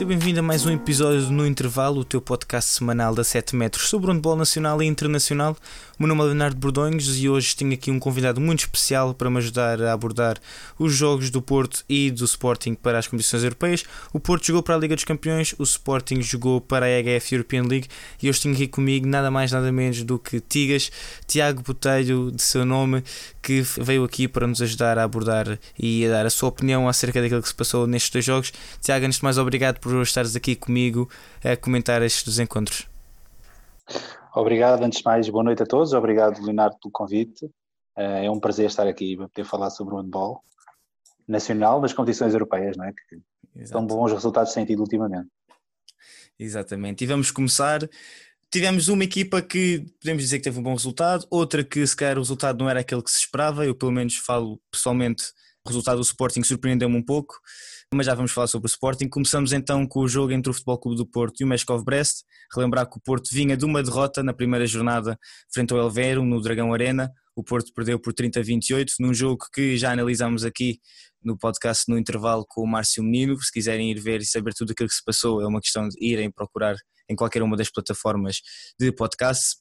Seja bem-vindo a mais um episódio do No Intervalo, o teu podcast semanal da 7 metros sobre o handball nacional e internacional. O meu nome é Leonardo Bordonhos e hoje tenho aqui um convidado muito especial para me ajudar a abordar os jogos do Porto e do Sporting para as competições europeias. O Porto jogou para a Liga dos Campeões, o Sporting jogou para a EHF European League e hoje tenho aqui comigo nada mais nada menos do que Tigas, Tiago Botelho, de seu nome, que veio aqui para nos ajudar a abordar e a dar a sua opinião acerca daquilo que se passou nestes dois jogos. Tiago, antes de mais, obrigado por estares aqui comigo a comentar estes encontros. Obrigado, antes de mais, boa noite a todos. Obrigado, Leonardo, pelo convite. Eh, é um prazer estar aqui para poder falar sobre o handball nacional das competições europeias, não é? Que Exato. tão bons resultados têm tido ultimamente. Exatamente. E vamos começar. Tivemos uma equipa que podemos dizer que teve um bom resultado, outra que se calhar o resultado não era aquele que se esperava. Eu, pelo menos, falo pessoalmente, o resultado do Sporting surpreendeu-me um pouco mas já vamos falar sobre o Sporting. Começamos então com o jogo entre o Futebol Clube do Porto e o Meshkov Brest. Relembrar que o Porto vinha de uma derrota na primeira jornada frente ao Elvero, no Dragão Arena. O Porto perdeu por 30-28, num jogo que já analisamos aqui no podcast no intervalo com o Márcio Menino. Se quiserem ir ver e saber tudo aquilo que se passou, é uma questão de irem procurar em qualquer uma das plataformas de podcast.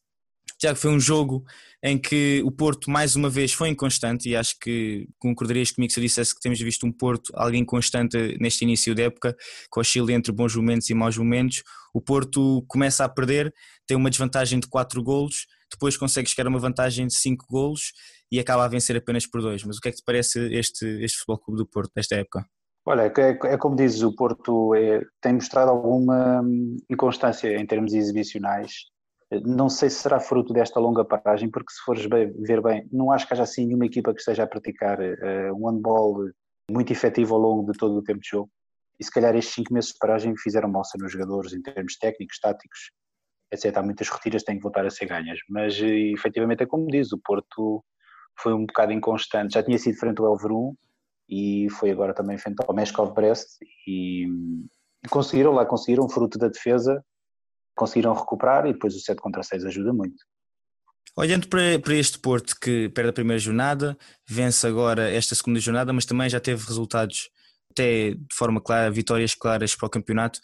Tiago, foi um jogo em que o Porto mais uma vez foi inconstante e acho que concordarias comigo se eu dissesse que temos visto um Porto algo inconstante neste início da época, com oscila entre bons momentos e maus momentos. O Porto começa a perder, tem uma desvantagem de 4 golos, depois consegue chegar a uma vantagem de 5 golos e acaba a vencer apenas por 2. Mas o que é que te parece este, este Futebol Clube do Porto desta época? Olha, é, é como dizes, o Porto é, tem mostrado alguma hum, inconstância em termos exibicionais não sei se será fruto desta longa paragem, porque se fores ver bem, não acho que haja assim nenhuma equipa que esteja a praticar uh, um handball muito efetivo ao longo de todo o tempo de jogo. E se calhar estes cinco meses de paragem fizeram moça nos jogadores em termos técnicos, táticos, etc. Há muitas rotinas que têm que voltar a ser ganhas. Mas eh, efetivamente é como diz, o Porto foi um bocado inconstante. Já tinha sido frente ao Elverum e foi agora também frente ao Meshkov Brest e conseguiram lá, conseguiram, fruto da defesa, conseguiram recuperar e depois o 7 contra 6 ajuda muito. Olhando para, para este Porto que perde a primeira jornada, vence agora esta segunda jornada, mas também já teve resultados até de forma clara, vitórias claras para o campeonato.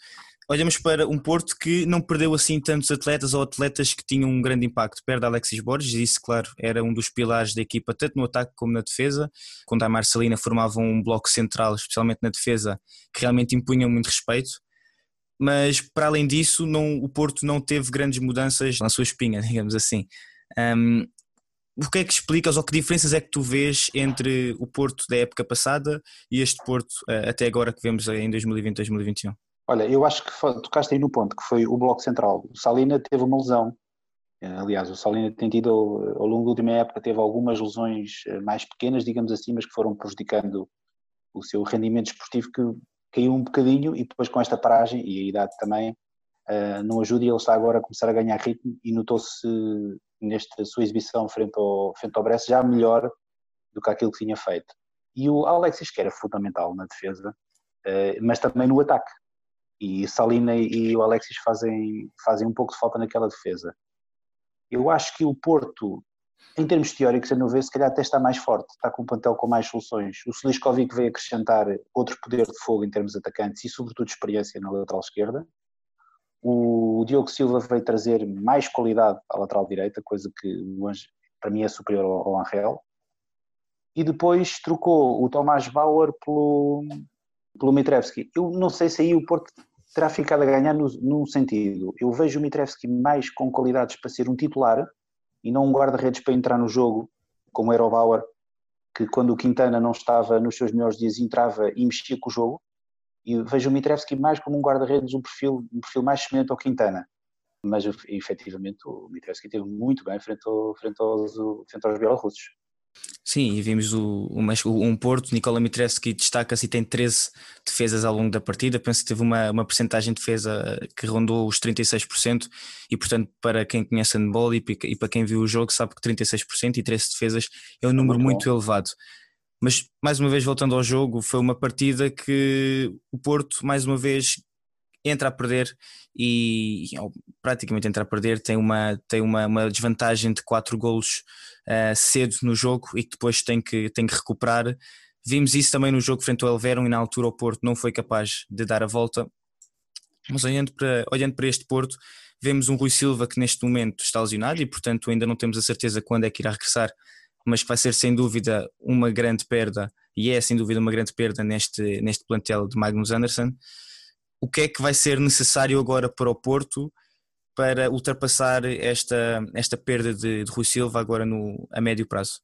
Olhamos para um Porto que não perdeu assim tantos atletas ou atletas que tinham um grande impacto. Perde Alexis Borges, isso, claro, era um dos pilares da equipa, tanto no ataque como na defesa. Quando a Marcelina formavam um bloco central, especialmente na defesa, que realmente impunham muito respeito mas para além disso não, o Porto não teve grandes mudanças na sua espinha, digamos assim. Um, o que é que explicas ou que diferenças é que tu vês entre o Porto da época passada e este Porto uh, até agora que vemos em 2020-2021? Olha, eu acho que tocaste aí no ponto, que foi o Bloco Central. O Salina teve uma lesão. Eh, aliás, o Salina tem tido, ao longo da última época, teve algumas lesões eh, mais pequenas, digamos assim, mas que foram prejudicando o seu rendimento esportivo, que caiu um bocadinho e depois com esta paragem e a idade também uh, não ajuda e ele está agora a começar a ganhar ritmo e notou-se nesta sua exibição frente ao, frente ao Brest já melhor do que aquilo que tinha feito. E o Alexis que era fundamental na defesa, uh, mas também no ataque. E Salina e o Alexis fazem, fazem um pouco de falta naquela defesa. Eu acho que o Porto em termos teóricos, a meu ver, se calhar até está mais forte, está com um plantel com mais soluções. O Sliskovic veio acrescentar outro poder de fogo em termos atacantes e, sobretudo, experiência na lateral esquerda. O Diogo Silva veio trazer mais qualidade à lateral direita, coisa que para mim é superior ao, Angel. E depois trocou o Tomás Bauer pelo, pelo Mitrevski. Eu não sei se aí o Porto terá ficado a ganhar no, num sentido. Eu vejo o Mitrevski mais com qualidades para ser um titular, e não um guarda-redes para entrar no jogo, como era o Bauer, que quando o Quintana não estava nos seus melhores dias entrava e mexia com o jogo. E vejo o Mitrevski mais como um guarda-redes, um perfil, um perfil mais semelhante ao Quintana. Mas efetivamente o Mitrevski esteve muito bem frente, ao, frente, aos, frente aos bielorrussos. Sim, e vimos o, o, um Porto, Nicola Mitreski destaca-se e tem 13 defesas ao longo da partida. Penso que teve uma, uma percentagem de defesa que rondou os 36%, e portanto, para quem conhece handball e, e para quem viu o jogo, sabe que 36% e 13 defesas é um número muito, muito elevado. Mas, mais uma vez, voltando ao jogo, foi uma partida que o Porto, mais uma vez, entra a perder e praticamente entra a perder, tem uma, tem uma, uma desvantagem de 4 golos uh, cedo no jogo e que depois tem que, tem que recuperar. Vimos isso também no jogo frente ao Elverum e na altura o Porto não foi capaz de dar a volta. Mas olhando para, olhando para este Porto, vemos um Rui Silva que neste momento está lesionado e, portanto, ainda não temos a certeza quando é que irá regressar, mas que vai ser sem dúvida uma grande perda e é sem dúvida uma grande perda neste, neste plantel de Magnus Anderson. O que é que vai ser necessário agora para o Porto para ultrapassar esta, esta perda de, de Rui Silva agora no, a médio prazo?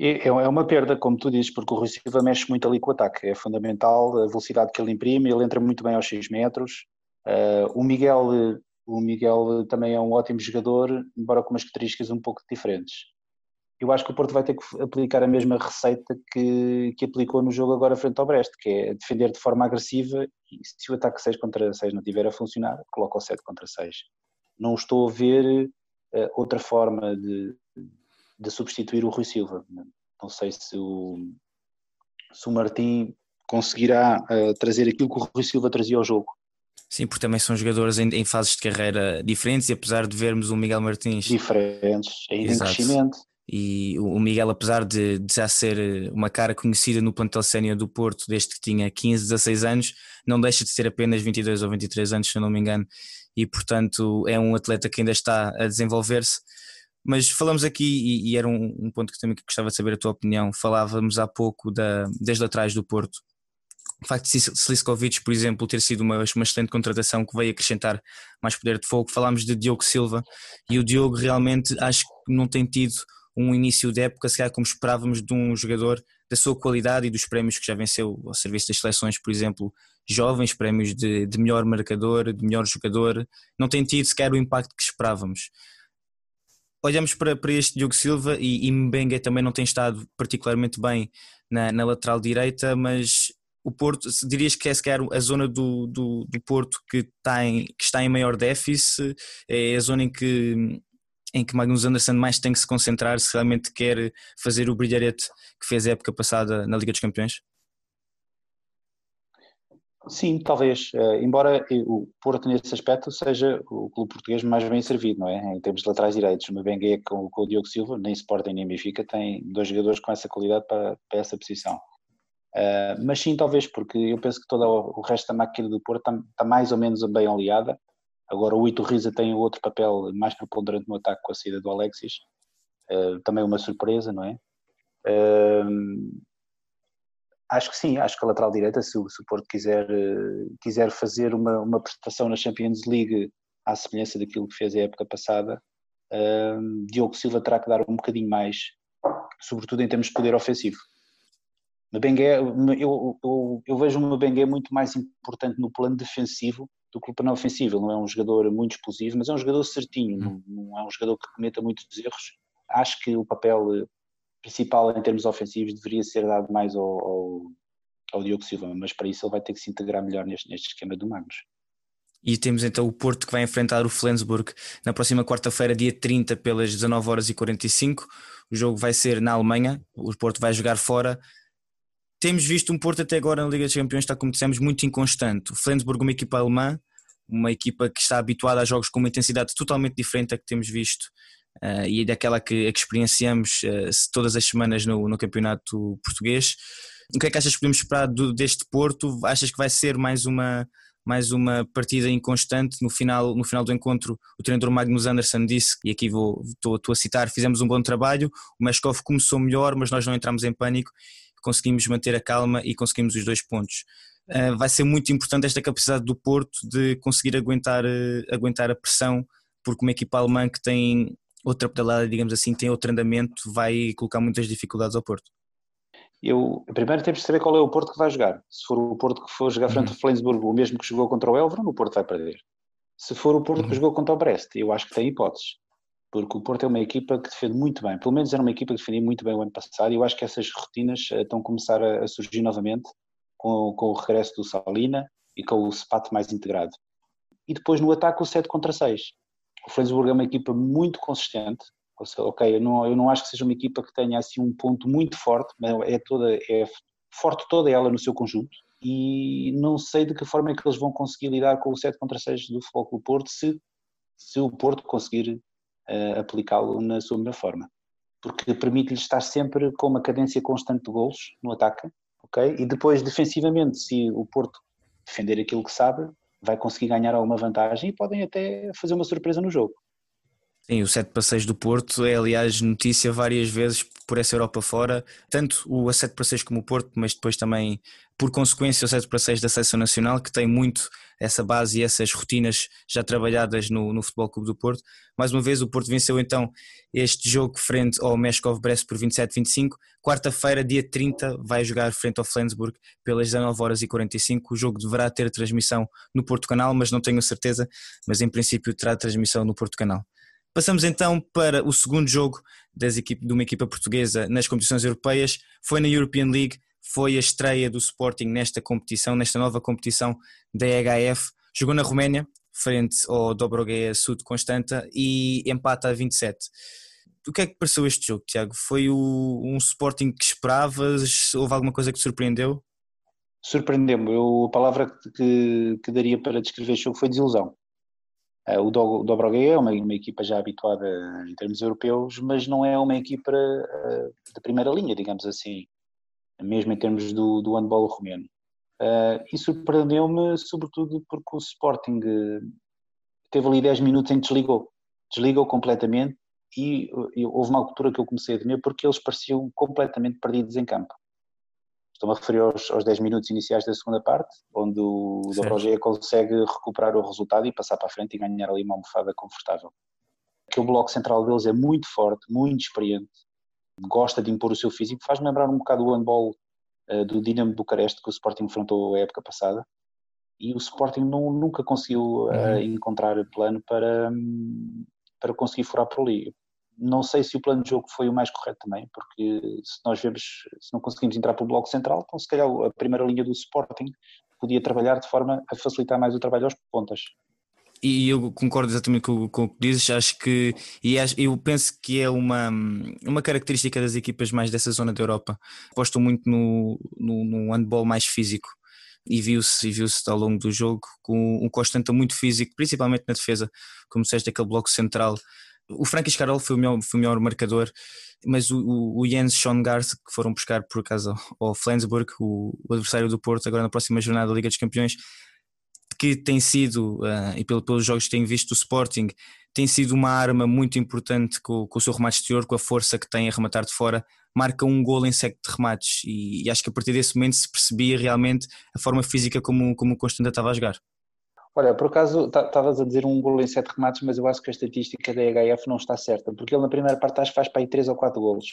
É, é uma perda, como tu dizes, porque o Rui Silva mexe muito ali com o ataque. É fundamental a velocidade que ele imprime, ele entra muito bem aos 6 metros. Uh, o Miguel o Miguel também é um ótimo jogador, embora com umas características um pouco diferentes. Eu acho que o Porto vai ter que aplicar a mesma receita que, que aplicou no jogo agora frente ao Brest, que é defender de forma agressiva e se o ataque 6 contra 6 não tiver a funcionar, coloca o 7 contra 6. Não estou a ver uh, outra forma de, de substituir o Rui Silva. Não sei se o, se o Martim conseguirá uh, trazer aquilo que o Rui Silva trazia ao jogo. Sim, porque também são jogadores em, em, fases de carreira diferentes e apesar de vermos o Miguel Martins diferentes, ainda Exato. em crescimento. E o Miguel, apesar de, de, já ser eh, uma cara conhecida no plantel sénior do Porto desde que tinha 15, 16 anos, não deixa de ter apenas 22 ou 23 anos, se não me engano, e portanto é um atleta que ainda está a desenvolver-se. Mas falamos aqui, e, e era um, um, ponto que também gostava de saber a tua opinião, falávamos há pouco da, desde atrás do Porto, o facto de Sliskovic, por exemplo, ter sido uma, uma excelente contratação que veio acrescentar mais poder de fogo. Falámos de Diogo Silva e o Diogo realmente acho que não tem tido um início de época, se calhar como esperávamos de um jogador da sua qualidade e dos prémios que já venceu ao serviço das seleções, por exemplo, jovens, prémios de, de melhor marcador, de melhor jogador, não tem tido sequer o impacto que esperávamos. Olhamos para, para este Diogo Silva e, e Mbenga também não tem estado particularmente bem na, na lateral direita, mas o Porto, dirias que é sequer a zona do, do, do Porto que está, em, que está em maior déficit, é a zona em que, em que Magnus Anderson mais tem que se concentrar se realmente quer fazer o brilharete que fez a época passada na Liga dos Campeões? Sim, talvez. Uh, embora o Porto, nesse aspecto, seja o clube português mais bem servido, não é? Em termos de laterais direitos. O Bengué com, com o Diogo Silva, nem Sporting nem Benfica, tem dois jogadores com essa qualidade para, para essa posição. Uh, mas sim, talvez, porque eu penso que todo o resto da máquina do Porto está mais ou menos bem aliada. Agora o Ito Riza tem outro papel mais preponderante no ataque com a saída do Alexis. Uh, também uma surpresa, não é? Uh, acho que sim, acho que a lateral direita, se o, se Porto quiser, quiser fazer uma, uma prestação na Champions League à semelhança daquilo que fez a época passada, Diogo Silva terá que dar um bocadinho mais, sobretudo em termos de poder ofensivo. Bengué, eu, eu, eu, vejo o Bengué muito mais importante no plano defensivo do no plano ofensivo. Ele não é um jogador muito explosivo, mas é um jogador certinho, não, não é um jogador que cometa muitos erros. Acho que o papel eh, principal em termos ofensivos deveria ser dado mais ao, ao, ao Diogo Silva, mas para isso ele vai ter que se integrar melhor neste, neste esquema do Magnus. E temos então o Porto que vai enfrentar o Flensburg na próxima quarta-feira, dia 30, pelas 19 horas e 45. O jogo vai ser na Alemanha, o Porto vai jogar fora temos visto um Porto até agora na Liga dos Campeões, está como dissemos, muito inconstante. O Flensburg, uma equipa alemã, uma equipa que está habituada a jogos com uma intensidade totalmente diferente da que temos visto uh, e daquela que, que experienciamos uh, todas as semanas no, no, campeonato português. O que é que achas que podemos esperar do, deste Porto? Achas que vai ser mais uma, mais uma partida inconstante? No final, no final do encontro, o treinador Magnus Anderson disse, e aqui vou, estou, a citar, fizemos um bom trabalho, o Meskov começou melhor, mas nós não entramos em pânico conseguimos manter a calma e conseguimos os dois pontos. Uh, vai ser muito importante esta capacidade do Porto de conseguir aguentar, uh, aguentar a pressão, porque uma equipa alemã que tem outra pedalada, digamos assim, tem outro andamento, vai colocar muitas dificuldades ao Porto. Eu, primeiro temos de saber qual é o Porto que vai jogar. Se for o Porto que for jogar frente uhum. ao Flensburgo, o mesmo que jogou contra o Elveron, o Porto vai perder. Se for o Porto uhum. que jogou contra o Brest, eu acho que tem hipóteses porque o Porto é uma equipa que defende muito bem, pelo menos era uma equipa que defendia muito bem o ano passado, e eu acho que essas rotinas eh, estão a começar a, surgir novamente com, com, o regresso do Salina e com o Sepato mais integrado. E depois no ataque o 7 contra 6. O Flensburg é uma equipa muito consistente, seja, ok, eu não, eu não acho que seja uma equipa que tenha assim um ponto muito forte, mas é toda, é forte toda ela no seu conjunto, e não sei de que forma é que eles vão conseguir lidar com o 7 contra 6 do Futebol do Porto se, se o Porto conseguir uh, aplicá-lo na sua melhor forma. Porque permite-lhe estar sempre com uma cadência constante de golos no ataque, ok? E depois, defensivamente, se o Porto defender aquilo que sabe, vai conseguir ganhar alguma vantagem e podem até fazer uma surpresa no jogo. Sim, o 7 passeios do Porto é, aliás, notícia várias vezes por essa Europa fora, tanto o a 7 passeios como o Porto, mas depois também, por consequência, o 7 passeios da Seleção Nacional, que tem muito essa base e essas rotinas já trabalhadas no, no Futebol Clube do Porto. Mais uma vez, o Porto venceu então este jogo frente ao Meshkov Brest por 27-25. Quarta-feira, dia 30, vai jogar frente ao Flensburg pelas 19 horas e 45. O jogo deverá ter transmissão no Porto Canal, mas não tenho certeza, mas em princípio terá transmissão no Porto Canal. Passamos então para o segundo jogo equipe, de uma equipa portuguesa nas competições europeias. Foi na European League, foi a estreia do Sporting nesta competição, nesta nova competição da EHF. Jogou na Roménia, frente ao Dobrogea Sud Constanta e empata a 27. O que é que pareceu este jogo, Tiago? Foi o, um Sporting que esperavas? Houve alguma coisa que te surpreendeu? Surpreendeu-me. A palavra que, que daria para descrever este jogo foi desilusão. Uh, o, Do, Dobrogea é uma, uma, equipa já habituada em termos europeus, mas não é uma equipa uh, de primeira linha, digamos assim, mesmo em termos do, do handball romeno. Uh, e surpreendeu-me sobretudo porque o Sporting teve ali 10 minutos em que desligou, desligou completamente e, e houve uma altura que eu comecei a temer porque eles pareciam completamente perdidos em campo. Estou-me a referir aos, aos 10 minutos iniciais da segunda parte, onde o Dobrogea consegue recuperar o resultado e passar para a frente e ganhar ali uma almofada confortável. Que o bloco central deles é muito forte, muito experiente, gosta de impor o seu físico, faz-me lembrar um bocado o handball uh, do Dinamo Bucareste que o Sporting enfrentou a época passada e o Sporting não, nunca conseguiu uh, encontrar plano para, um, para conseguir furar por ali. Não sei se o plano de jogo foi o mais correto também, porque se nós vemos, se não conseguimos entrar pelo bloco central, então se calhar a primeira linha do Sporting podia trabalhar de forma a facilitar mais o trabalho aos pontas. E eu concordo exatamente com, com o que dizes, acho que, e eu penso que é uma, uma característica das equipas mais dessa zona da Europa. Apostam muito no, no, no handball mais físico e viu-se viu ao longo do jogo com um constante muito físico, principalmente na defesa, como disseste, aquele bloco central o Frank Carol foi o melhor, foi o melhor marcador, mas o, o Jens Schongard, que foram buscar por acaso ao Flensburg, o, o, adversário do Porto, agora na próxima jornada da Liga dos Campeões, que tem sido, uh, e pelo, pelos jogos que tenho visto do Sporting, tem sido uma arma muito importante com, com, o seu remate exterior, com a força que tem a rematar de fora, marca um gol em sec de remates e, e, acho que a partir desse momento se percebia realmente a forma física como, como o Constanta estava a jogar. Olha, por acaso estavas a dizer um golo em sete remates, mas eu acho que a estatística da EHF não está certa, porque ele na primeira parte acho que faz para aí três ou quatro golos.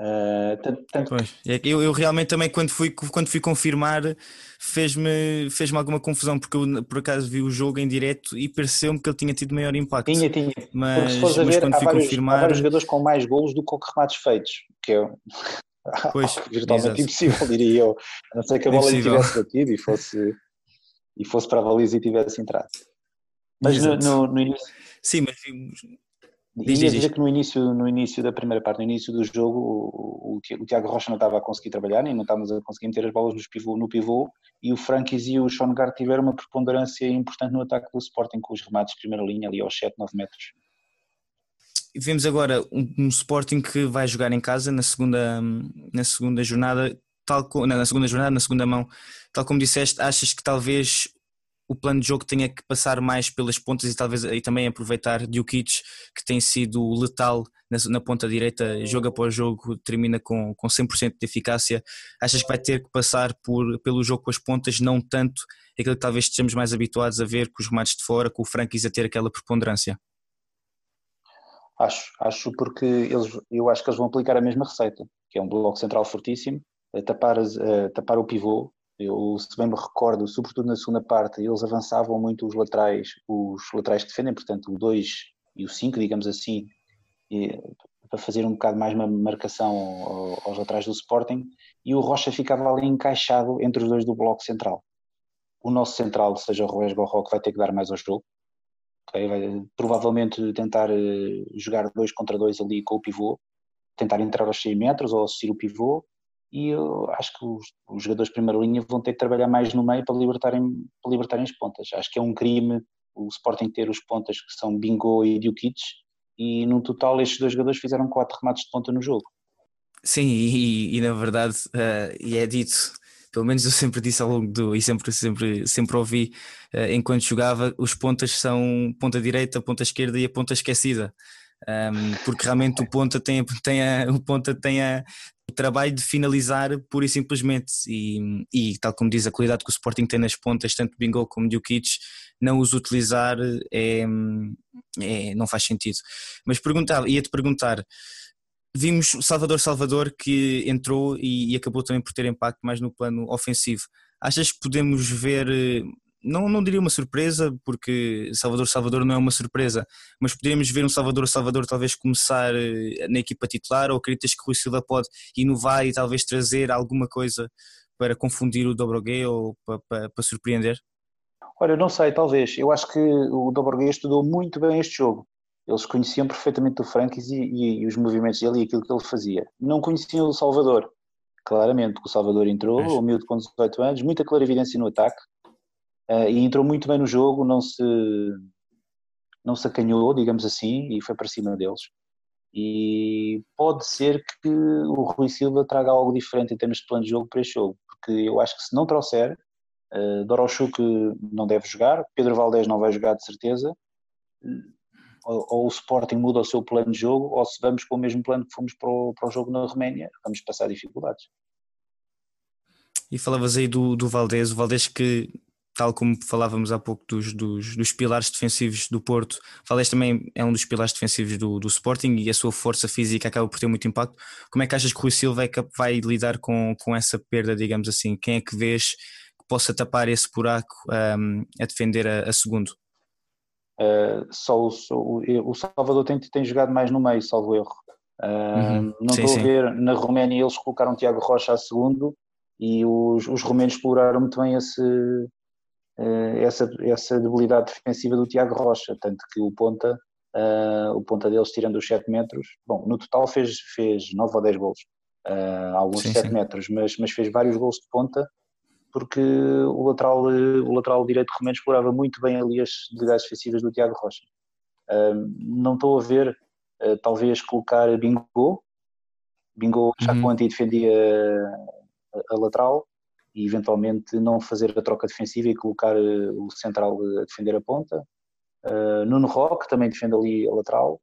Uh, tanto, tanto... É eu, eu, realmente também quando fui, quando fui confirmar fez-me fez alguma confusão porque eu por acaso vi o jogo em direto e pareceu-me que ele tinha tido maior impacto. Tinha, tinha. Mas, mas ver, quando fui vários, confirmar. Há vários jogadores com mais golos do que com remates feitos, que é pois, virtualmente exato. impossível, diria eu. A não ser que a bola lhe tivesse batido e fosse e fosse para a baliza e tivesse entrado. Mas no, no, no, início. Sim, mas vimos. Diz, diz, dizer que no início, no início da primeira parte, no início do jogo, o, o, o Tiago Rocha não estava a conseguir trabalhar e não estávamos a conseguir meter as bolas no pivô, no pivô e o Frankis e o Sean Gart tiveram uma preponderância importante no ataque do Sporting com os remates de primeira linha ali aos 7, 9 metros. E vemos agora um, um, Sporting que vai jogar em casa na segunda, na segunda jornada tal como, na segunda jornada, na segunda mão, tal como disseste, achas que talvez o plano de jogo tenha que passar mais pelas pontas e talvez aí também aproveitar Djukic, que tem sido letal na, na, ponta direita, jogo após jogo, termina com, com 100% de eficácia. Achas que vai ter que passar por, pelo jogo com as pontas, não tanto aquilo que talvez estejamos mais habituados a ver com os remates de fora, com o Frankis a ter aquela preponderância? Acho, acho porque eles, eu acho que eles vão aplicar a mesma receita, que é um bloco central fortíssimo, tapar, uh, tapar o pivô. Eu, se bem me recordo, sobretudo na segunda parte, eles avançavam muito os laterais, os laterais que defendem, portanto, o 2 e o 5, digamos assim, e, para fazer um bocado mais uma marcação aos laterais do Sporting, e o Rocha ficava ali encaixado entre os dois do bloco central. O nosso central, seja o Ruiz Gorroque, vai ter que dar mais ao jogo, okay? vai provavelmente tentar uh, jogar dois contra dois ali com o pivô, tentar entrar aos 6 metros ou assistir o pivô, e eu acho que os, os, jogadores de primeira linha vão ter que trabalhar mais no meio para libertarem, para libertarem as pontas. Acho que é um crime o Sporting ter os pontas que são Bingo e Djukic e no total estes dois jogadores fizeram quatro remates de ponta no jogo. Sim, e, e na verdade, uh, e é dito pelo menos eu sempre disse ao longo do, e sempre, sempre, sempre ouvi uh, enquanto jogava, os pontas são ponta direita, ponta esquerda e a ponta esquecida. Um, porque realmente o ponta tem, tem, a, o ponta tem a, trabalho de finalizar pura e simplesmente e, e, tal como diz a qualidade que o Sporting tem nas pontas, tanto Bingo como Djukic, não os utilizar é, é, não faz sentido. Mas perguntava, ia-te perguntar, vimos Salvador Salvador que entrou e, e, acabou também por ter impacto mais no plano ofensivo. Achas que podemos ver não, não diria uma surpresa, porque Salvador Salvador não é uma surpresa, mas poderíamos ver um Salvador Salvador talvez começar eh, na equipa titular, ou acreditas que o Rui Silva pode inovar e talvez trazer alguma coisa para confundir o Dobrogué ou para, para, para surpreender? Olha, não sei, talvez. Eu acho que o Dobrogué estudou muito bem este jogo. Eles conheciam perfeitamente o Frankis e, e, e, os movimentos dele e aquilo que ele fazia. Não conheciam o Salvador, claramente, o Salvador entrou, miúdo com 18 anos, muita clarividência no ataque, uh, e entrou muito bem no jogo, não se, não se acanhou, digamos assim, e foi para cima deles. E pode ser que o Rui Silva traga algo diferente em termos de plano de jogo para este jogo, porque eu acho que se não trouxer, uh, Dorochuk não deve jogar, Pedro Valdés não vai jogar de certeza, ou, ou, o Sporting muda o seu plano de jogo, ou se vamos com o mesmo plano que fomos para o, para o jogo na Roménia, vamos passar dificuldades. E falavas aí do, do Valdés, o Valdés que tal como falávamos há pouco dos, dos, dos pilares defensivos do Porto, Valdés também é um dos pilares defensivos do, do, Sporting e a sua força física acaba por ter muito impacto. Como é que achas que o Rui Silva é vai lidar com, com essa perda, digamos assim? Quem é que vês que possa tapar esse buraco um, a defender a, a segundo? Uh, só, o, o, o Salvador tem, tem jogado mais no meio, salvo erro. Uh, uhum. Não estou a ver, na Roménia eles colocaram Tiago Rocha a segundo e os, os romenos exploraram muito bem esse, essa, essa debilidade defensiva do Tiago Rocha, tanto que o ponta, uh, o ponta deles tirando os 7 metros, bom, no total fez, fez 9 ou 10 gols, uh, alguns sim, 7 sim. metros, mas, mas fez vários gols de ponta, porque o lateral, o lateral direito romeno explorava muito bem ali as debilidades defensivas do Tiago Rocha. Uh, não estou a ver, talvez colocar Bingo, Bingo já uhum. quando defendia a, a lateral, e eventualmente não fazer a troca defensiva e colocar eh, o central a defender a ponta. Uh, Nuno Roque também defende ali a lateral.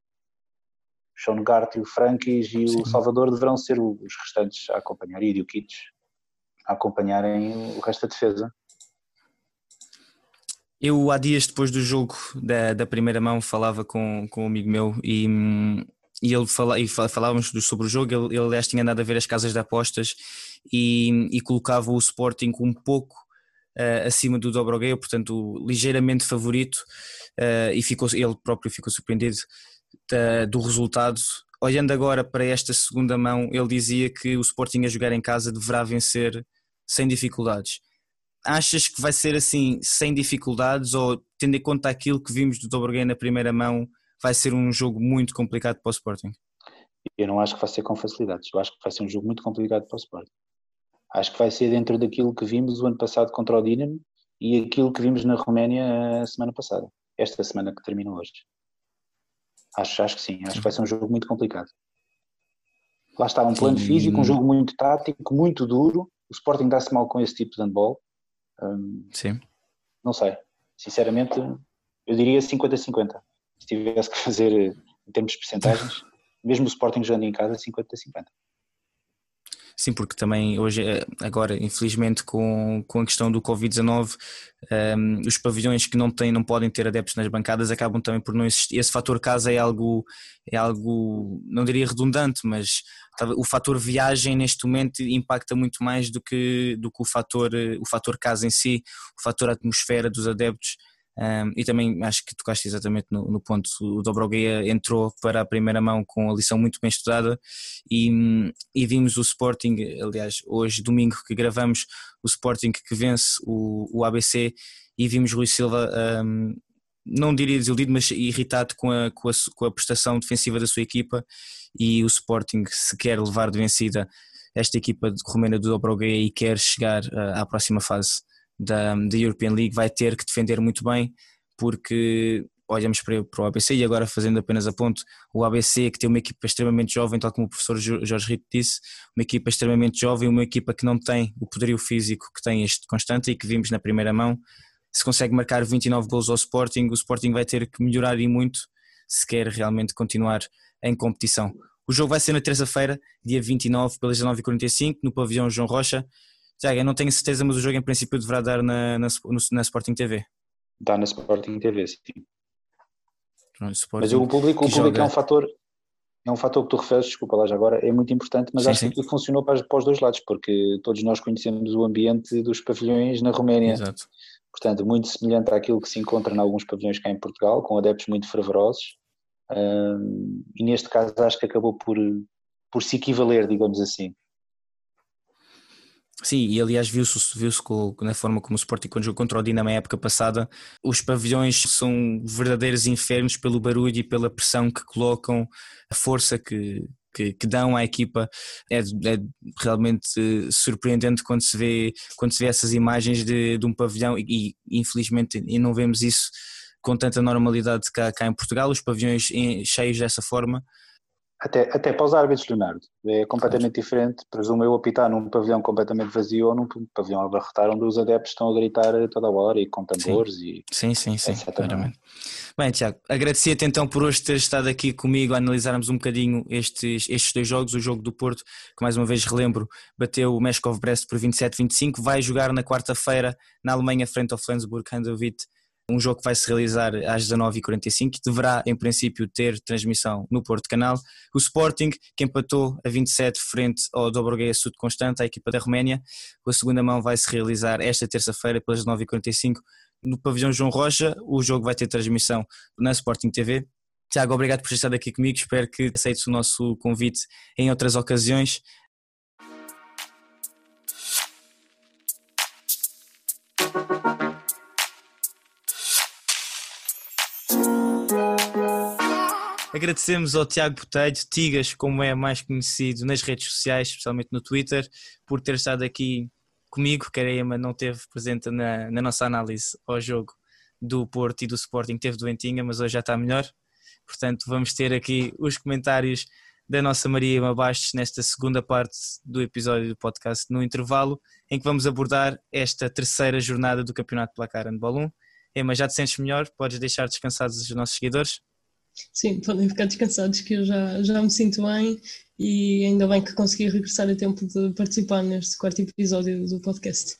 Sean Gart e o Frankis e Sim. o Salvador deverão ser os restantes a acompanhar e o Kits a acompanharem o resto da defesa. Eu, há dias depois do jogo da, da primeira mão, falava com, com um amigo meu e, hum, e ele fala, e falávamos sobre o jogo. Ele, ele, aliás, tinha andado a ver as casas de apostas e, e colocava o Sporting um pouco uh, acima do Dobrogueio, portanto, ligeiramente favorito. Uh, e ficou, ele próprio ficou surpreendido da, do resultado. Olhando agora para esta segunda mão, ele dizia que o Sporting a jogar em casa deverá vencer sem dificuldades. Achas que vai ser assim, sem dificuldades, ou tendo em conta aquilo que vimos do Dobrogueio na primeira mão, vai ser um jogo muito complicado para o Sporting? Eu não acho que vai ser com facilidades, eu acho que vai ser um jogo muito complicado para o Sporting. Acho que vai ser dentro daquilo que vimos o ano passado contra o Dinamo e aquilo que vimos na Roménia a semana passada, esta semana que termina hoje. Acho, acho que sim, acho que vai ser um jogo muito complicado. Lá está, um plano sim. físico, um jogo muito tático, muito duro. O Sporting dá-se mal com esse tipo de handball. Um, sim. Não sei. Sinceramente, eu diria 50-50 se tivesse que fazer em termos de percentagens, mesmo o Sporting jogando em casa, 50-50. Sim, porque também hoje, eh, agora, infelizmente, com, com a questão do Covid-19, um, ehm, os pavilhões que não têm, não podem ter adeptos nas bancadas acabam também por não existir. Esse fator casa é algo, é algo, não diria redundante, mas o fator viagem neste momento impacta muito mais do que, do que o, fator, eh, o fator casa em si, o fator atmosfera dos adeptos. Um, e também acho que tocaste exatamente no, no ponto. O Dobrogueia entrou para a primeira mão com a lição muito bem estudada e, e vimos o Sporting, aliás, hoje, domingo que gravamos, o Sporting que vence o, o ABC e vimos Rui Silva, um, não diria desiludido, mas irritado com a, com, a, com a prestação defensiva da sua equipa e o Sporting, se quer levar de vencida esta equipa romena do Dobrogueia e quer chegar uh, à próxima fase da, da European League vai ter que defender muito bem, porque olhamos para, para o ABC e agora fazendo apenas a ponto, o ABC que tem uma equipa extremamente jovem, tal como o professor Jorge Rito disse, uma equipa extremamente jovem, uma equipa que não tem o poderio físico que tem este Constante e que vimos na primeira mão, se consegue marcar 29 gols ao Sporting, o Sporting vai ter que melhorar e muito se quer realmente continuar em competição. O jogo vai ser na terça-feira, dia 29, pelas 19h45, no pavilhão João Rocha. Tiago, eu não tenho certeza, mas o jogo em princípio deverá dar na, na, na Sporting TV. Dá na Sporting TV, sim. Sporting, mas o público, o público joga... é um fator é um fator que tu referes, desculpa lá já agora, é muito importante, mas sim, acho sim. que funcionou para, para, os dois lados, porque todos nós conhecemos o ambiente dos pavilhões na Roménia. Exato. Portanto, muito semelhante àquilo que se encontra em alguns pavilhões cá em Portugal, com adeptos muito fervorosos. Um, e neste caso acho que acabou por, por se equivaler, digamos assim. Sim, e aliás viu-se viu na forma como o Sporting jogou contra o Dinamo na época passada, os pavilhões são verdadeiros infernos pelo barulho e pela pressão que colocam, a força que, que, que dão à equipa. É, é, realmente surpreendente quando se vê, quando se vê essas imagens de, de um pavilhão e, e infelizmente e não vemos isso com tanta normalidade cá, cá em Portugal, os pavilhões cheios dessa forma. Até, até para os árbitros, Leonardo, é completamente claro. diferente. Presumo eu apitar num pavilhão completamente vazio ou num pavilhão a abarrotar onde os adeptos estão a gritar toda a hora e com tambores sim. e. Sim, sim, sim, claramente. Bem, Tiago, agradecia-te então por hoje ter estado aqui comigo a analisarmos um bocadinho estes, estes dois jogos. O jogo do Porto, que mais uma vez relembro, bateu o Meshkov Brest por 27-25, vai jogar na quarta-feira na Alemanha frente ao Flensburg Handewitt um jogo que vai se realizar às 19h45 e deverá, em princípio, ter transmissão no Porto Canal. O Sporting, que empatou a 27 frente ao Dobrogea Sud Constante, a equipa da Roménia. A segunda mão vai se realizar esta terça-feira, pelas 9h45, no pavilhão João Rocha. O jogo vai ter transmissão na Sporting TV. Tiago, obrigado por estado aqui comigo. Espero que aceites o nosso convite em outras ocasiões. Agradecemos ao Tiago Botelho, Tigas, como é mais conhecido nas redes sociais, especialmente no Twitter, por ter estado aqui comigo, que a Ema não teve presente na, na nossa análise ao jogo do Porto e do Sporting, teve doentinha, mas hoje já está melhor. Portanto, vamos ter aqui os comentários da nossa Maria Ema Bastos nesta segunda parte do episódio do podcast, no intervalo, em que vamos abordar esta terceira jornada do Campeonato Placar Handball 1. Ema, já te sentes melhor? Podes deixar descansados os nossos seguidores? Sim, podem ficar descansados que eu já, já me sinto bem e ainda bem que consegui regressar a tempo de participar neste quarto episódio do podcast.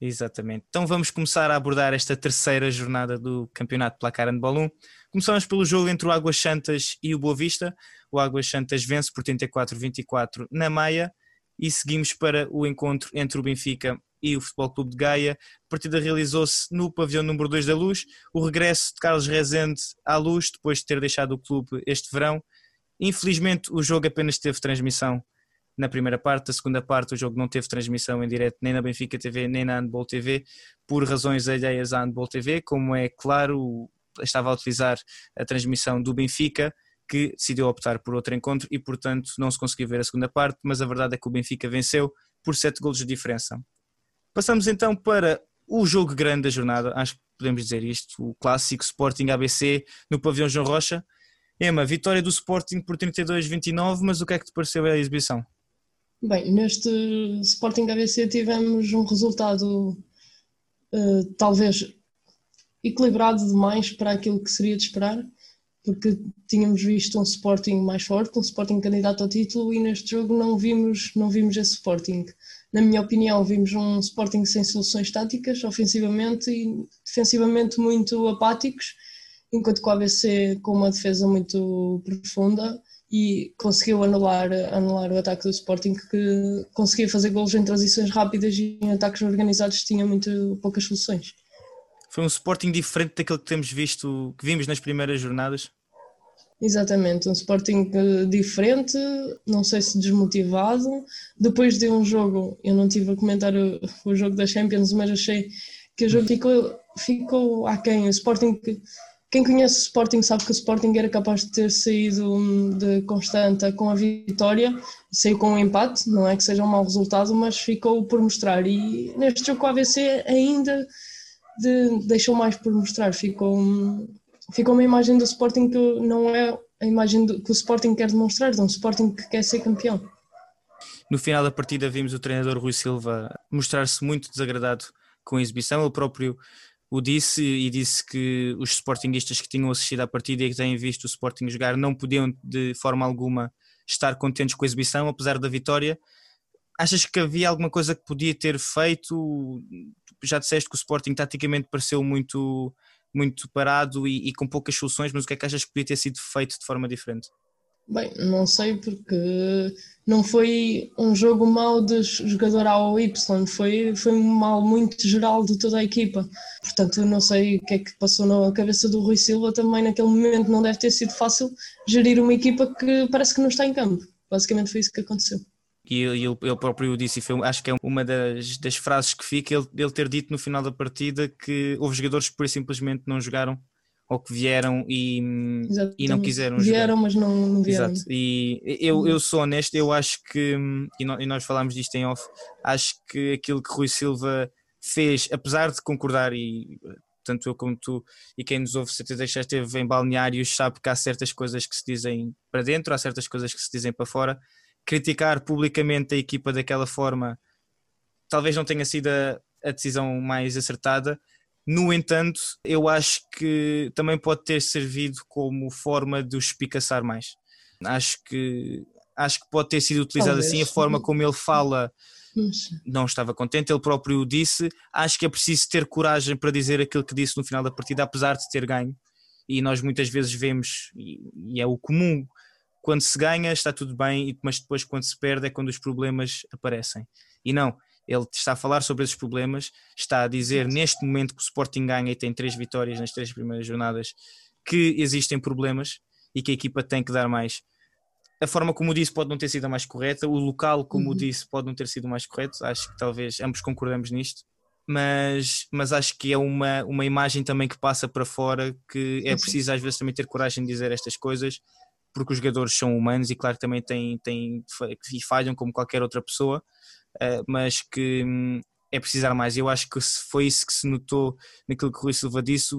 Exatamente. Então vamos começar a abordar esta terceira jornada do Campeonato Placar Handball 1. Começamos pelo jogo entre o Águas Santas e o Boa Vista. O Águas Santas vence por 34-24 na Maia e seguimos para o encontro entre o Benfica e o Futebol Clube de Gaia. A partida realizou-se no pavilhão número 2 da Luz. O regresso de Carlos Rezende à Luz, depois de ter deixado o clube este verão. Infelizmente, o jogo apenas teve transmissão na primeira parte. A segunda parte, o jogo não teve transmissão em direto nem na Benfica TV, nem na Handball TV, por razões alheias à Handball TV. Como é claro, estava a utilizar a transmissão do Benfica que decidiu optar por outro encontro e, portanto, não se conseguiu ver a segunda parte, mas a verdade é que o Benfica venceu por 7 golos de diferença. Passamos então para o jogo grande da jornada, acho que podemos dizer isto, o clássico Sporting ABC no pavilhão João Rocha. Ema, vitória do Sporting por 32-29, mas o que é que te pareceu a exibição? Bem, neste Sporting ABC tivemos um resultado uh, talvez equilibrado demais para aquilo que seria de esperar, porque tínhamos visto um Sporting mais forte, um Sporting candidato ao título e neste jogo não vimos, não vimos esse Sporting na minha opinião, vimos um Sporting sem soluções táticas, ofensivamente e defensivamente muito apáticos, enquanto que o ABC com uma defesa muito profunda e conseguiu anular, anular o ataque do Sporting que conseguia fazer gols em transições rápidas e em ataques organizados tinha muito poucas soluções. Foi um Sporting diferente daquele que temos visto, que vimos nas primeiras jornadas? Exatamente, um Sporting eh, diferente, não sei se desmotivado. Depois de um jogo, eu não tive a comentar o, o jogo da Champions, mas achei que o jogo ficou, ficou aquém. O Sporting, quem conhece o Sporting sabe que o Sporting era capaz de ter saído hum, de Constanta com a vitória, saiu com um empate, não é que seja um mau resultado, mas ficou por mostrar. E neste jogo com o AVC ainda de, deixou mais por mostrar, ficou fica uma imagem do Sporting que não é a imagem do, que o Sporting quer demonstrar, de um Sporting que quer ser campeão. No final da partida vimos o treinador Rui Silva mostrar-se muito desagradado com a exibição, ele próprio o disse e disse que os sportinguistas que tinham assistido à partida e que têm visto o Sporting jogar não podiam de forma alguma estar contentes com a exibição, apesar da vitória. Achas que havia alguma coisa que podia ter feito? Já disseste que o Sporting taticamente pareceu muito, muito parado e, e com poucas soluções, mas o que é que achas que podia ter sido feito de forma diferente? Bem, não sei porque não foi um jogo mau de jogador A ou Y, foi, foi um mal muito geral de toda a equipa. Portanto, não sei o que é que passou na cabeça do Rui Silva também naquele momento. Não deve ter sido fácil gerir uma equipa que parece que não está em campo. Basicamente foi isso que aconteceu. E ele, ele próprio disse, e foi, acho que é uma das, das frases que fica, ele, ele ter dito no final da partida que houve jogadores que por simplesmente não jogaram ou que vieram e, e não quiseram vieram, jogar. mas não, não vieram. Exato. E eu, eu sou honesto, eu acho que, e nós falámos disto em off, acho que aquilo que Rui Silva fez, apesar de concordar e tanto eu como tu e quem nos ouve certeza já esteve em balneários sabe que há certas coisas que se dizem para dentro, há certas coisas que se dizem para fora. Criticar publicamente a equipa daquela forma talvez não tenha sido a, a decisão mais acertada, no entanto, eu acho que também pode ter servido como forma de os espicaçar mais. Acho que, acho que pode ter sido utilizado Talvez. assim, a forma como ele fala não estava contente, ele próprio disse. Acho que é preciso ter coragem para dizer aquilo que disse no final da partida, apesar de ter ganho. E nós muitas vezes vemos, e é o comum, quando se ganha está tudo bem, mas depois quando se perde é quando os problemas aparecem. E não, ele está a falar sobre esses problemas, está a dizer neste momento que o Sporting ganha e tem três vitórias nas três primeiras jornadas, que existem problemas e que a equipa tem que dar mais. A forma como disse pode não ter sido a mais correta, o local como uhum. disse pode não ter sido o mais correto, acho que talvez ambos concordamos nisto, mas, mas acho que é uma, uma imagem também que passa para fora que é preciso às vezes também ter coragem de dizer estas coisas, porque os jogadores são humanos e claro também têm, têm e falham como qualquer outra pessoa, uh, mas que hum, é precisar mais. Eu acho que foi isso que se notou naquilo que o Rui Silva disse.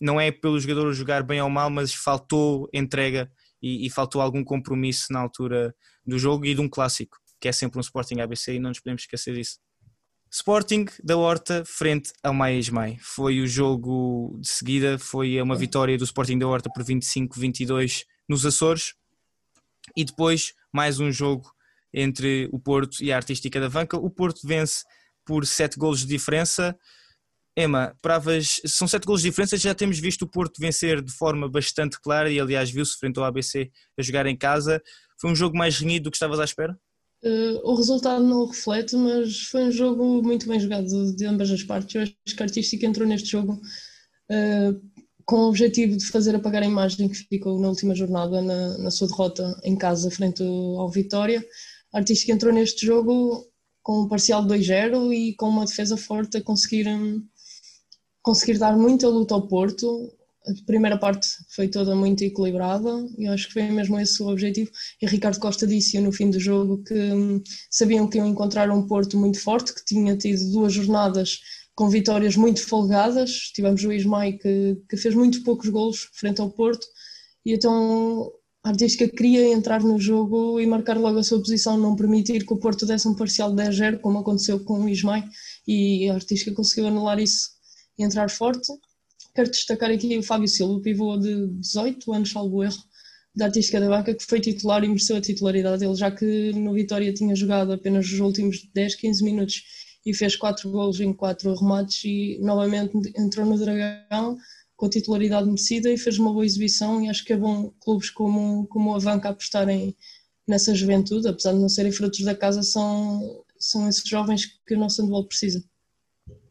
Não é pelo jogador jogar bem ou mal, mas faltou entrega e, e, faltou algum compromisso na altura do jogo e de um clássico, que é sempre um Sporting ABC e não nos podemos esquecer disso. Sporting da Horta frente ao Maia Ismael. Foi o jogo de seguida, foi uma vitória do Sporting da Horta por 25-22 nos Açores e depois mais um jogo entre o Porto e a Artística da Vanca. O Porto vence por 7 golos de diferença. Emma, pravas, são 7 golos de diferença, já temos visto o Porto vencer de forma bastante clara e aliás viu-se frente ao ABC a jogar em casa. Foi um jogo mais renhido do que estavas à espera? Uh, o resultado não o reflete, mas foi um jogo muito bem jogado de ambas as partes. Eu acho que a Artística entrou neste jogo uh, com o objetivo de fazer apagar a imagem que ficou na última jornada na, na sua derrota em casa frente ao Vitória a Artística entrou neste jogo com um parcial de 2-0 e com uma defesa forte a conseguir, hum, conseguir dar muita luta ao Porto. A primeira parte foi toda muito equilibrada e acho que foi mesmo esse o objetivo. E Ricardo Costa disse no fim do jogo que hum, sabiam que iam encontrar um Porto muito forte, que tinha tido duas jornadas com vitórias muito folgadas. Tivemos o Ismael que, que fez muito poucos golos frente ao Porto e então a Artística queria entrar no jogo e marcar logo a sua posição, não permitir que o Porto desse um parcial de 10-0, como aconteceu com o Ismael, e a Artística conseguiu anular isso e entrar forte. Quero destacar aqui o Fábio Silva, pivô de 18 anos, salvo erro, da Artística da Banca, que foi titular e mereceu a titularidade dele, já que no Vitória tinha jogado apenas os últimos 10, 15 minutos e fez 4 golos em 4 remates e novamente entrou no Dragão com a titularidade merecida e fez uma boa exibição e acho que é bom clubes como, como a Vanca apostarem nessa juventude, apesar de não serem frutos da casa, são, são esses jovens que o nosso handball precisa.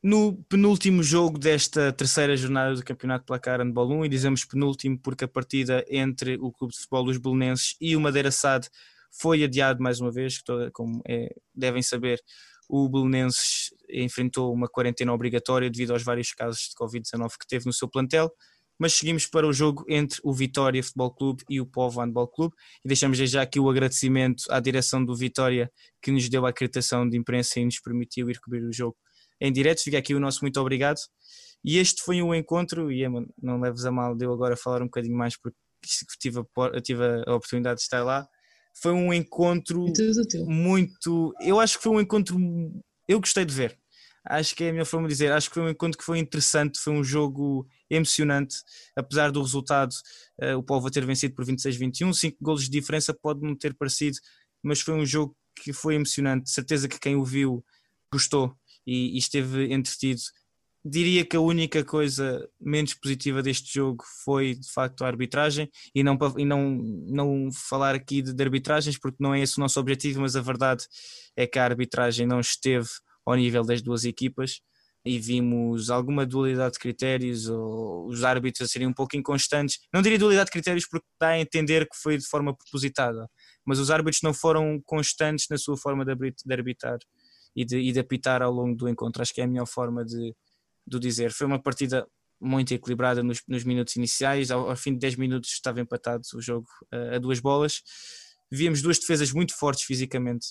No penúltimo jogo desta terceira jornada do Campeonato Placar Handball 1, e dizemos penúltimo porque a partida entre o Clube de Futebol dos Belenenses e o Madeira SAD foi adiado mais uma vez, como é, devem saber, o Belenenses enfrentou uma quarentena obrigatória devido aos vários casos de Covid-19 que teve no seu plantel, mas seguimos para o jogo entre o Vitória Futebol Clube e o Povo Handball Clube e deixamos já aqui o agradecimento à direção do Vitória que nos deu a acreditação de imprensa e nos permitiu ir cobrir o jogo em direto. Fica aqui o nosso muito obrigado E este foi um encontro, e não leves a mal de eu agora falar um bocadinho mais porque tive a, tive a oportunidade de estar lá. Foi um encontro muito. Eu acho que foi um encontro. Eu gostei de ver. Acho que é a minha forma de dizer. Acho que foi um encontro que foi interessante. Foi um jogo emocionante. Apesar do resultado, uh, o Povo ter vencido por 26-21, 5 golos de diferença pode não ter parecido, mas foi um jogo que foi emocionante. Certeza que quem o viu gostou e, e esteve entretido diria que a única coisa menos positiva deste jogo foi de facto a arbitragem e não, e não, não falar aqui de, de, arbitragens porque não é esse o nosso objetivo, mas a verdade é que a arbitragem não esteve ao nível das duas equipas e vimos alguma dualidade de critérios ou os árbitros a serem um pouco inconstantes. Não diria dualidade de critérios porque dá a entender que foi de forma propositada, mas os árbitros não foram constantes na sua forma de arbitrar e de, e de apitar ao longo do encontro. Acho que é a melhor forma de, do dizer. Foi uma partida muito equilibrada nos, nos minutos iniciais, ao, ao, fim de 10 minutos estava empatado o jogo uh, a duas bolas. Víamos duas defesas muito fortes fisicamente,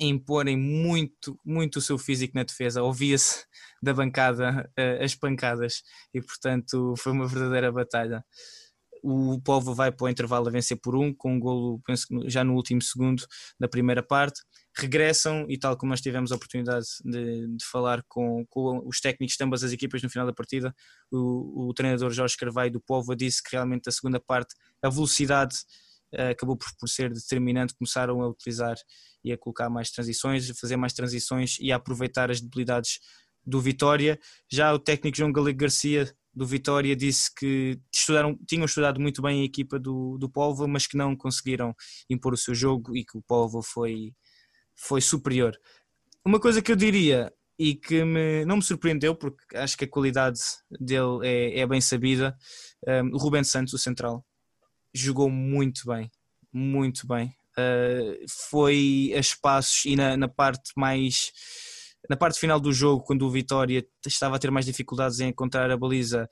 imporem muito, muito o seu físico na defesa. Ouvia-se da bancada uh, as pancadas e, portanto, foi uma verdadeira batalha. O Povo vai para o intervalo a vencer por um, com um golo, penso já no último segundo da primeira parte regressam e tal como nós tivemos a oportunidade de, de falar com, com, os técnicos de ambas as equipas no final da partida, o, o treinador Jorge Carvalho do Povo disse que realmente a segunda parte, a velocidade uh, acabou por, por, ser determinante, começaram a utilizar e a colocar mais transições, a fazer mais transições e a aproveitar as debilidades do Vitória. Já o técnico João Galego Garcia do Vitória disse que estudaram, tinham estudado muito bem a equipa do, do Povo, mas que não conseguiram impor o seu jogo e que o Povo foi foi superior. Uma coisa que eu diria e que me, não me surpreendeu, porque acho que a qualidade dele é, é bem sabida, um, o Rubens Santos, o central, jogou muito bem, muito bem. Uh, foi a espaços e na, na parte mais na parte final do jogo, quando o Vitória estava a ter mais dificuldades em encontrar a baliza,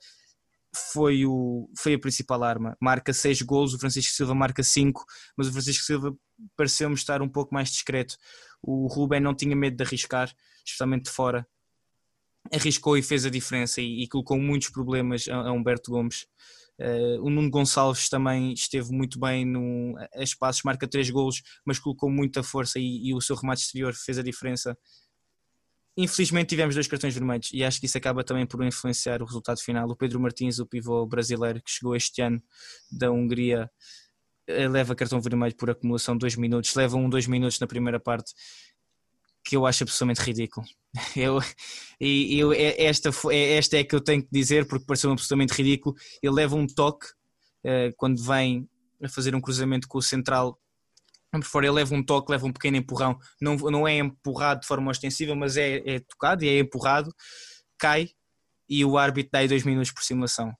foi, o, foi a principal arma. Marca 6 gols, o Francisco Silva marca 5, mas o Francisco Silva pareceu-me estar um pouco mais discreto. O Ruben não tinha medo de arriscar, especialmente de fora. Arriscou e fez a diferença e, e colocou muitos problemas a, a Humberto Gomes. Uh, o Nuno Gonçalves também esteve muito bem no, a espaços, marca 3 gols, mas colocou muita força e, e o seu remate exterior fez a diferença infelizmente tivemos dois cartões vermelhos e acho que isso acaba também por influenciar o resultado final. O Pedro Martins, o pivô brasileiro que chegou este ano da Hungria, eh, leva cartão vermelho por acumulação de dois minutos, leva um dois minutos na primeira parte que eu acho absolutamente ridículo. Eu, e eu, é, esta, é, esta é que eu tenho que dizer porque pareceu absolutamente ridículo. Ele leva um toque uh, quando vem a fazer um cruzamento com o central por fora ele leva um toque, leva um pequeno empurrão, não, não é empurrado de forma ostensiva, mas é, é tocado e é empurrado, cai e o árbitro dá aí dois minutos por simulação.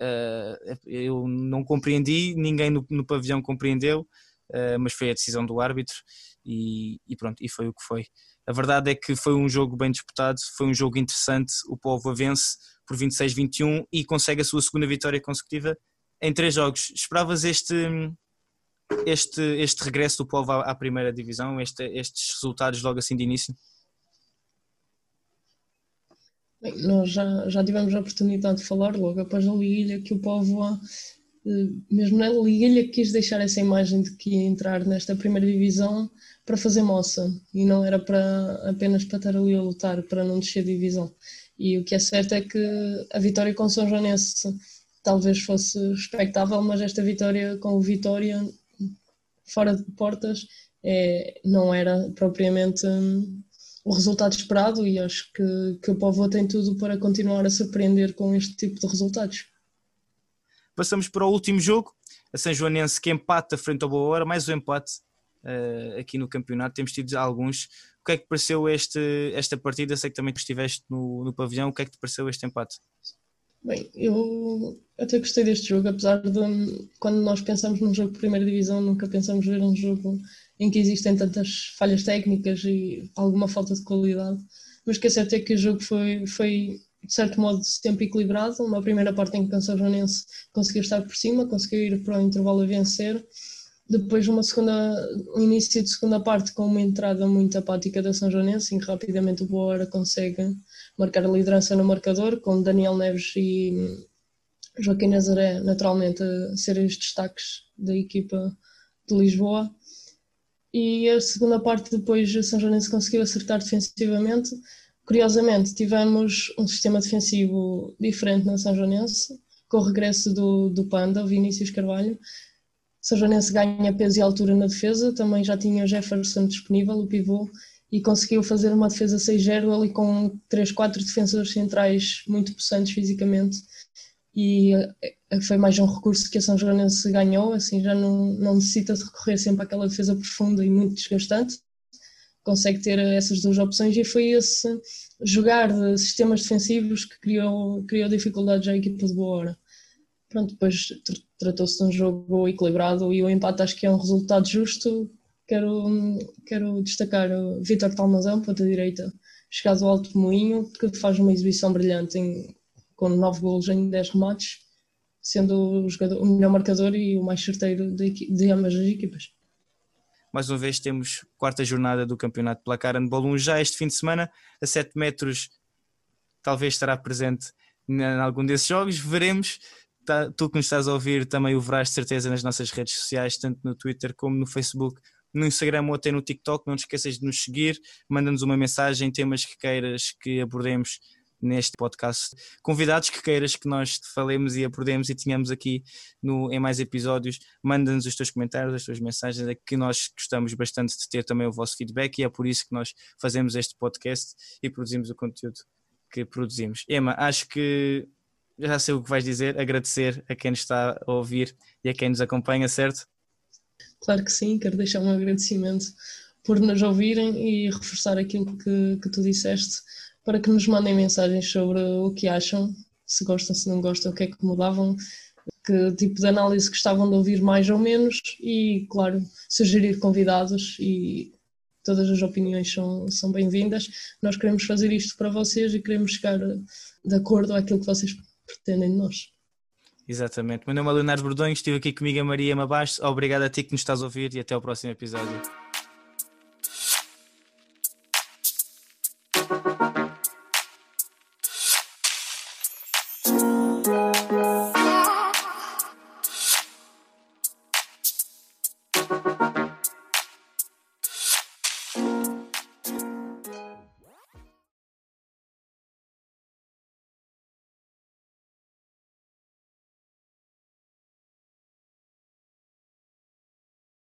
Uh, eu não compreendi, ninguém no, no pavilhão compreendeu, uh, mas foi a decisão do árbitro e, e, pronto, e foi o que foi. A verdade é que foi um jogo bem disputado, foi um jogo interessante, o Povo vence por 26-21 e consegue a sua segunda vitória consecutiva em três jogos. Esperavas este, este, este regresso do Povo à, à primeira divisão, este, estes resultados logo assim de início? Bem, nós já, já tivemos a oportunidade de falar logo após a Liguilha que o Povo, eh, mesmo na Liguilha, quis deixar essa imagem de que ia entrar nesta primeira divisão para fazer moça e não era para apenas para estar ali a lutar para não descer de divisão. E o que é certo é que a vitória com São Joanense talvez fosse respeitável, mas esta vitória com o Vitória fora de portas é, não era propriamente um, o resultado esperado e acho que, que o Povo tem tudo para continuar a surpreender com este tipo de resultados. Passamos para o último jogo, a São Joanense que empata frente ao Boa Hora, mais um empate uh, aqui no campeonato, temos tido alguns. O que é que pareceu este, esta partida? Sei que também estiveste no, no pavilhão, o que é que te pareceu este empate? Bem, eu até gostei deste jogo, apesar de quando nós pensamos num jogo de primeira divisão, nunca pensamos ver um jogo em que existem tantas falhas técnicas e alguma falta de qualidade. Mas o que é certo é que o jogo foi, foi de certo modo, sempre equilibrado. Uma primeira parte em que o São Joanense conseguiu estar por cima, conseguiu ir para o intervalo a vencer. Depois uma segunda, um início de segunda parte com uma entrada muito apática da São Joanense, em que rapidamente o Boa consegue marcar a liderança no marcador, com Daniel Neves e Joaquim Nazaré naturalmente a serem os destaques da equipa de Lisboa. E a segunda parte depois a São Joanense conseguiu acertar defensivamente. Curiosamente tivemos um sistema defensivo diferente na São Joanense, com o regresso do, do Panda, Vinícius Carvalho, são Joanense ganha peso e altura na defesa, também já tinha o Jefferson disponível, o pivô, e conseguiu fazer uma defesa 6-0 ali com 3, 4 defensores centrais muito possantes fisicamente e eh, foi mais um recurso que a São Joanense ganhou, assim já não, não necessita de recorrer sempre àquela defesa profunda e muito desgastante, consegue ter essas duas opções e foi esse jogar de sistemas defensivos que criou, criou dificuldades à equipa de boa hora. Pronto, depois tratou-se de um jogo equilibrado e o empate acho que é um resultado justo. Quero, quero destacar o Vitor Talmazão, ponta direita, chegado ao Alto Moinho, que faz uma exibição brilhante em, com 9 golos em 10 remates, sendo o, jogador, o melhor marcador e o mais certeiro de, de ambas as equipas. Mais uma vez temos quarta jornada do Campeonato de Placar Handball 1 já este fim de semana, a 7 metros talvez estará presente em algum desses jogos, veremos tá, tu que nos estás a ouvir também o verás de certeza nas nossas redes sociais, tanto no Twitter como no Facebook, no Instagram ou até no TikTok. Não te esqueças de nos seguir, manda-nos uma mensagem, temas que queiras que abordemos neste podcast, convidados que queiras que nós falemos e abordemos e tenhamos aqui no, em mais episódios, manda-nos os teus comentários, as tuas mensagens, é que nós gostamos bastante de ter também o vosso feedback e é por isso que nós fazemos este podcast e produzimos o conteúdo que produzimos. Emma, acho que já sei o que vais dizer, agradecer a quem nos está a ouvir e a quem nos acompanha, certo? Claro que sim, quero deixar um agradecimento por nos ouvirem e reforçar aquilo que, que tu disseste para que nos mandem mensagens sobre o que acham, se gostam, se não gostam, o que é que mudavam, que tipo de análise gostavam de ouvir mais ou menos e, claro, sugerir convidados e todas as opiniões são, são bem-vindas. Nós queremos fazer isto para vocês e queremos chegar de acordo àquilo que vocês pretendem de nós. Exatamente. Meu nome é Leonardo Bordões, estive aqui comigo a Maria Mabastos. Obrigado a ti que nos estás a ouvir e até ao próximo episódio.